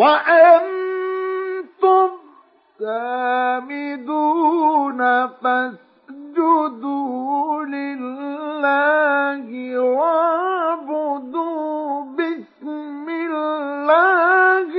وأنتم سامدون فاسجدوا لله واعبدوا باسم الله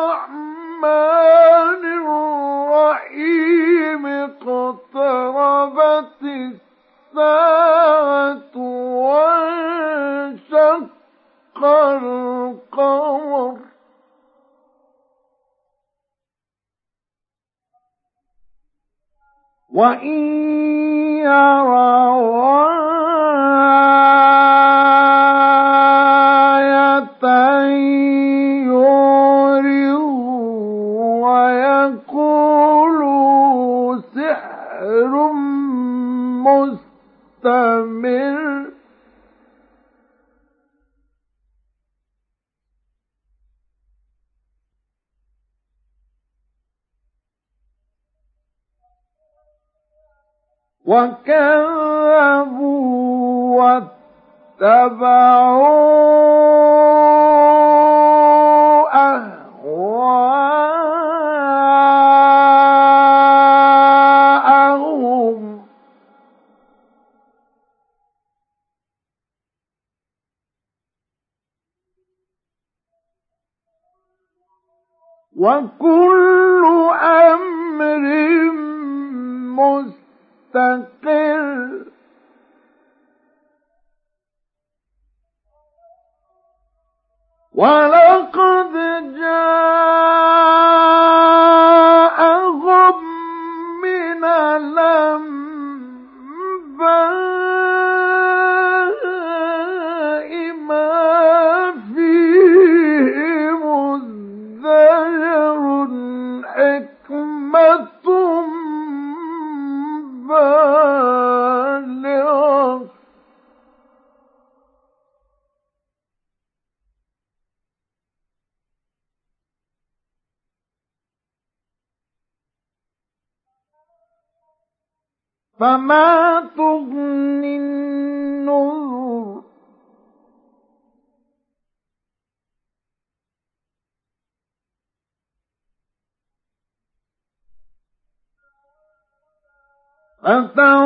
الرحمن الرحيم. اقتربت الساعة وانشق القمر. وإن يروا وكذبوا واتبعوا أهواءهم. وكل أمر مستقر مستقر ولقد جاءهم فما تغني النذر فتول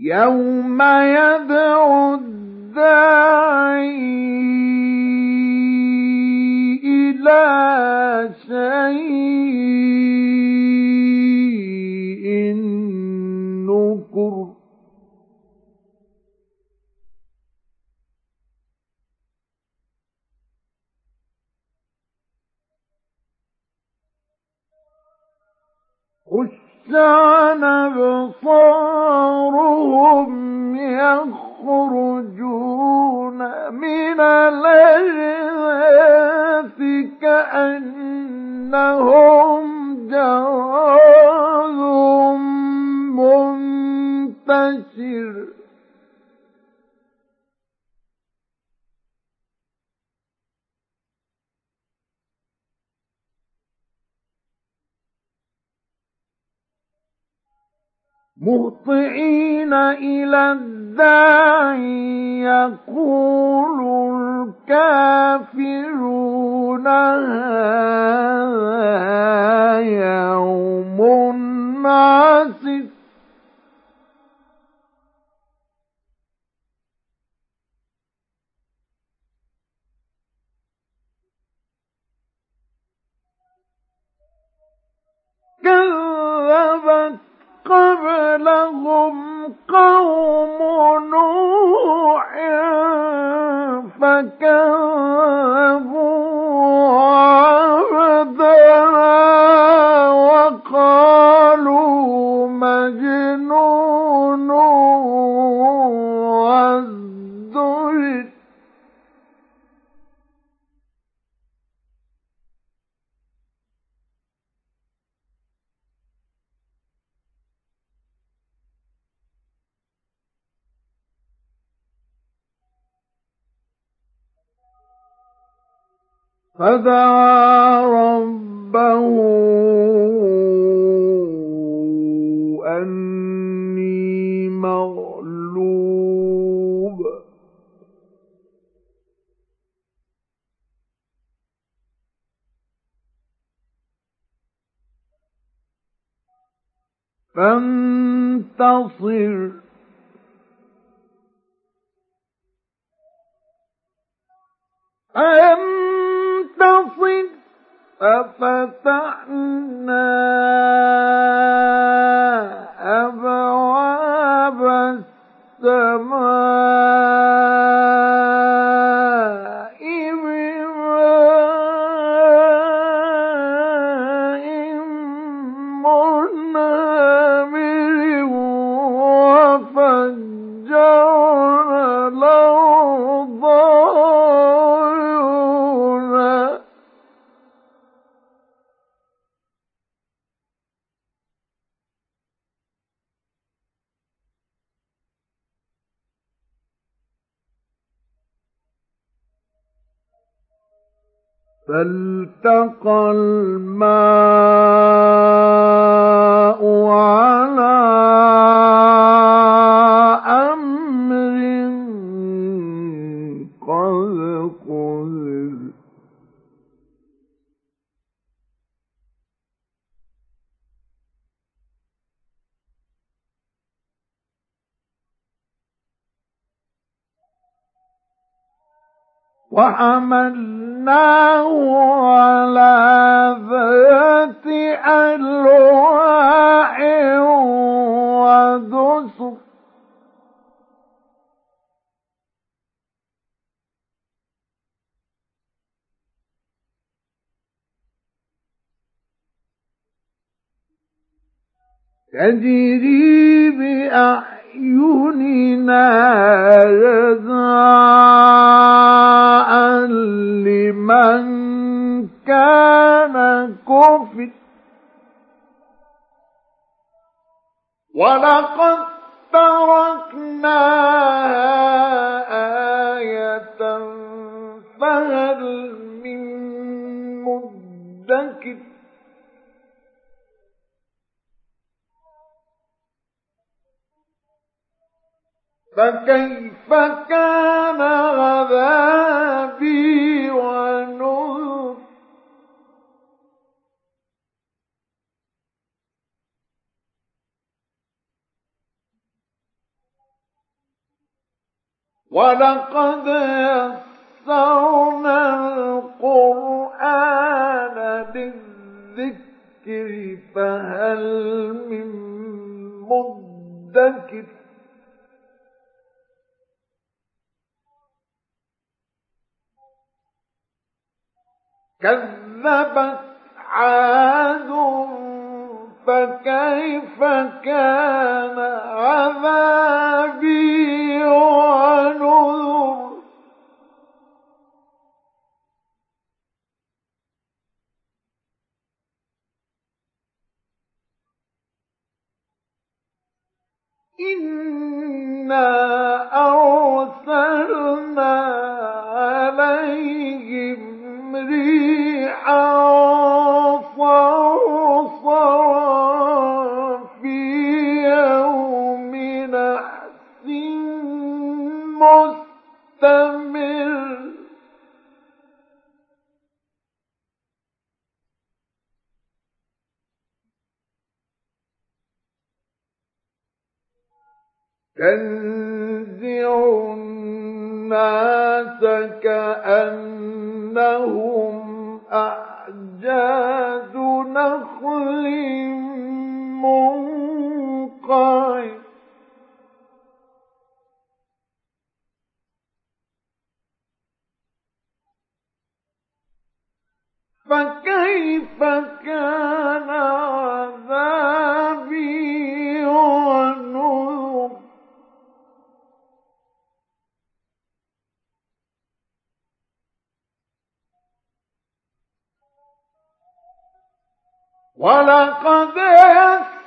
يوم يدعو الداعي إلى شيء عن أبصارهم يخرجون من الأجداث كأنهم جراد منتشر. مهطعين إلى الداعي يقول الكافرون هذا يوم عسر كذبت قبلهم قوم نوح فكذبوا فدعا ربه أني مغلوب. فانتصر. أَمْ أنتصر ففتحنا أبواب السماء. فالتقى الماء وحملناه على ذات ألواح ودسر. تجري بأعيننا جزاء لمن كان كفر. ولقد تركناها فكيف كان عذابي ونذر؟ ولقد يسرنا القرآن للذكر فهل من مدكر؟ كذبت عاد فكيف كان عذابي ونذر؟ إنا تنزع الناس كأنهم أعجاز نخل منقعر. فكيف كان عذابي ولقد يسرنا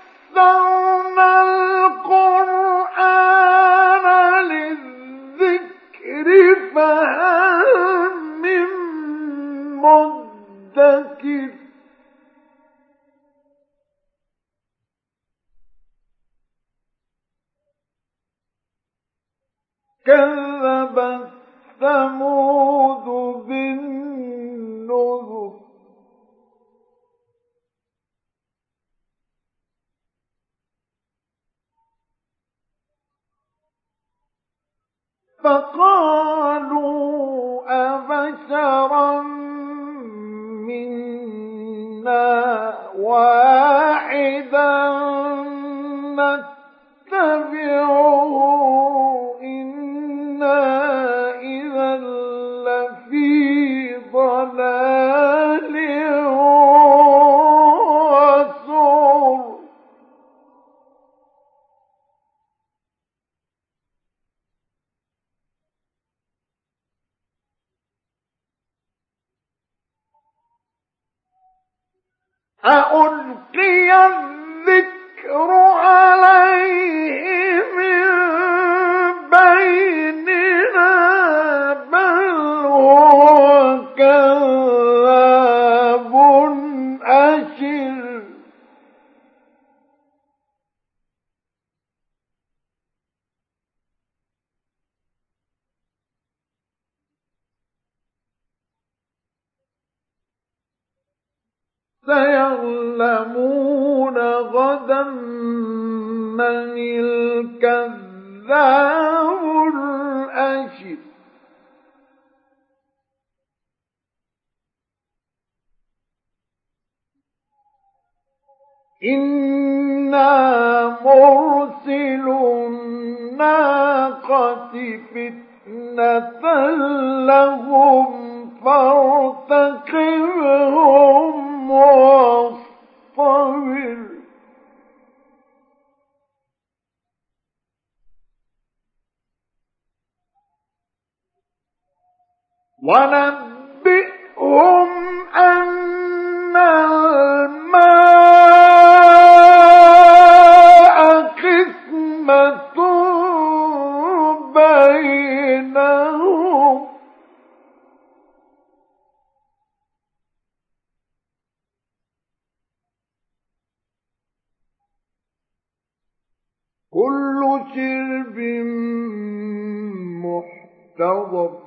فقالوا أبشرا منا واحدا سيعلمون غدا من الكذاب الأشر إنا مرسل الناقة فتنة لهم فارتقبهم ونبئهم أن الماء قسمة بينهم. كل شرب محتضر.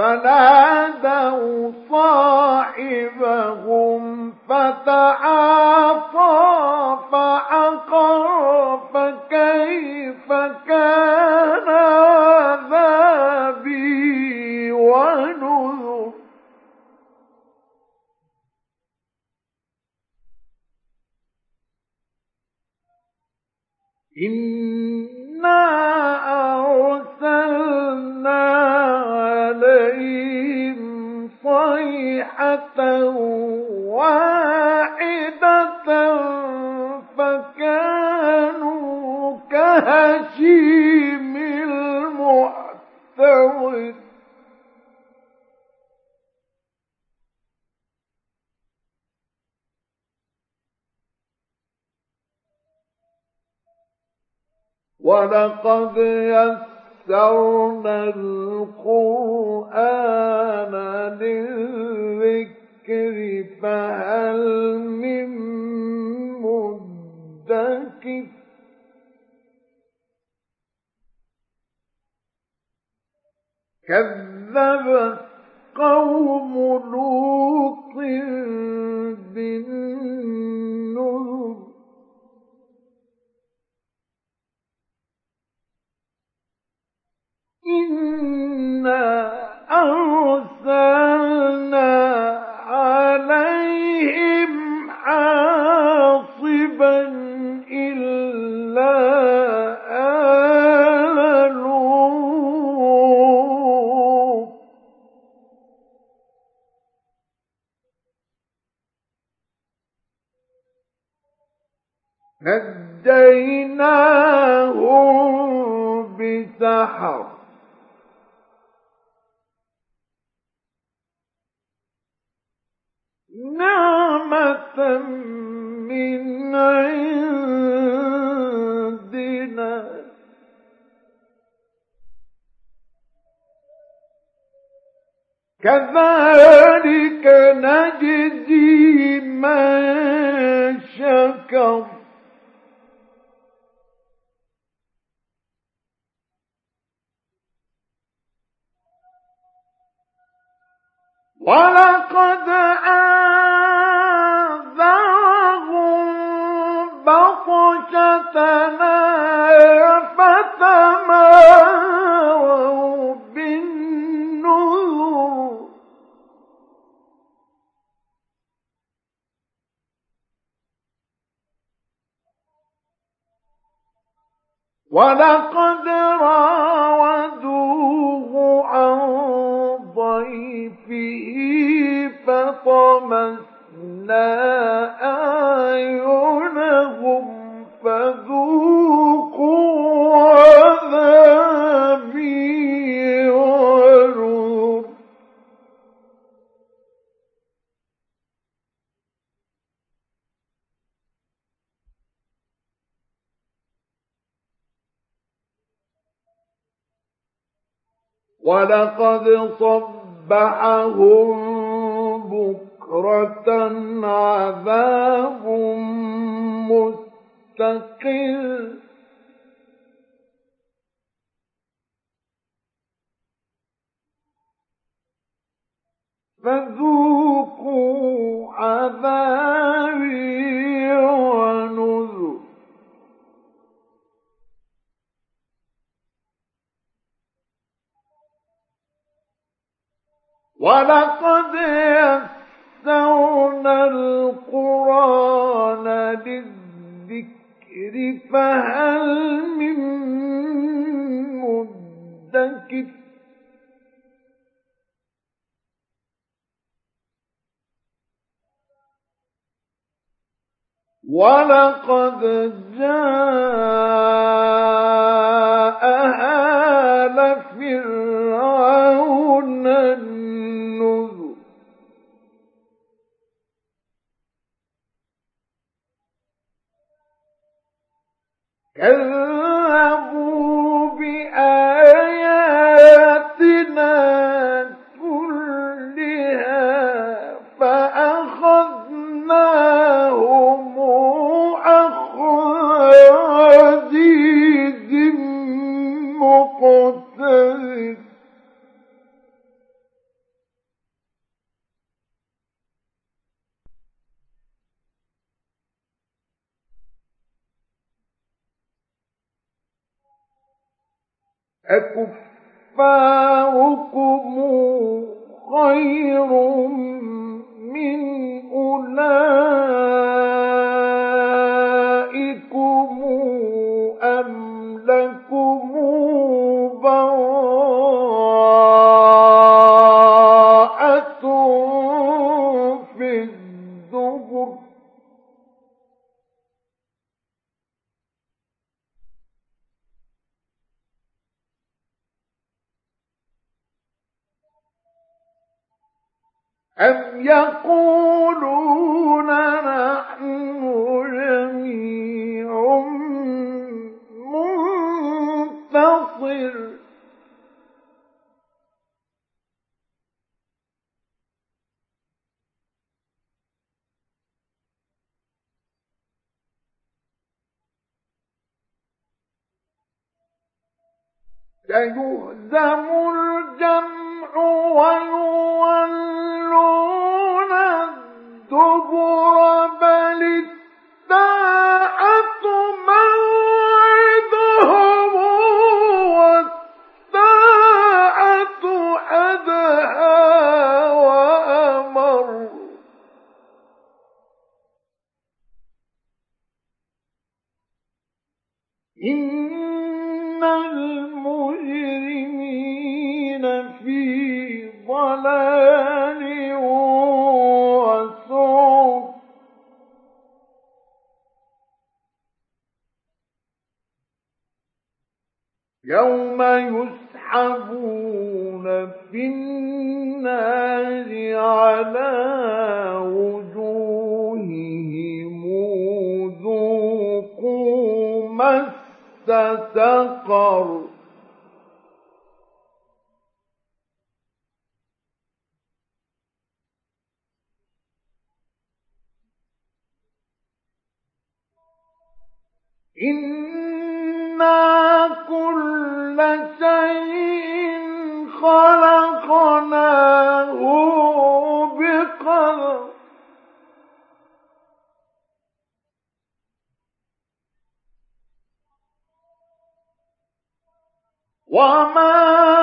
فنادوا صاحبهم فتعاطى فعقر فكيف كان عذابي ونذر. إنا واحدة فكانوا كهشيم المحتوى ولقد يسرنا القرآن للذكر فهل من مدكر كذبت قوم لوط بالنذر إنا أرسلنا عليهم حاصبا إلا نجيناهم بسحر. نعمة من عندنا. كذلك نجزي من شكر. ولقد آذاهم بطشتنا فتماروا بالنذر. ولقد ولقد صبحهم بكرة عذاب مستقل. فذوقوا عذابي ونذر ولقد يسرنا القرآن للذكر فهل من مدكر؟ ولقد جاء آل فرعون كذبوا بآياتنا لك سيهزم الجمع ويولون الدبر يوم يسحبون في النار على وجوههم ذوقوا مس سقر إنا كل شيء خلقناه بقدر وما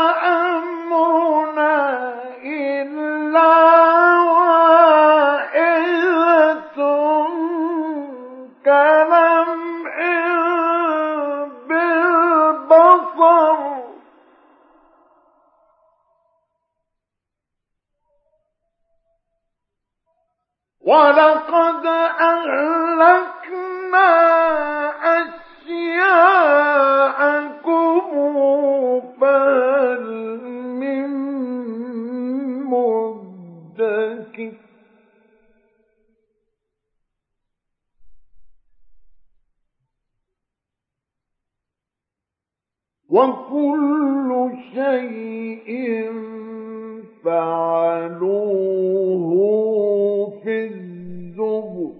وكل شيء فعلوه في الزبر.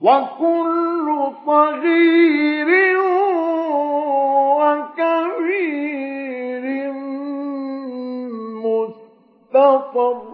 وكل صغير وكبير مستطر.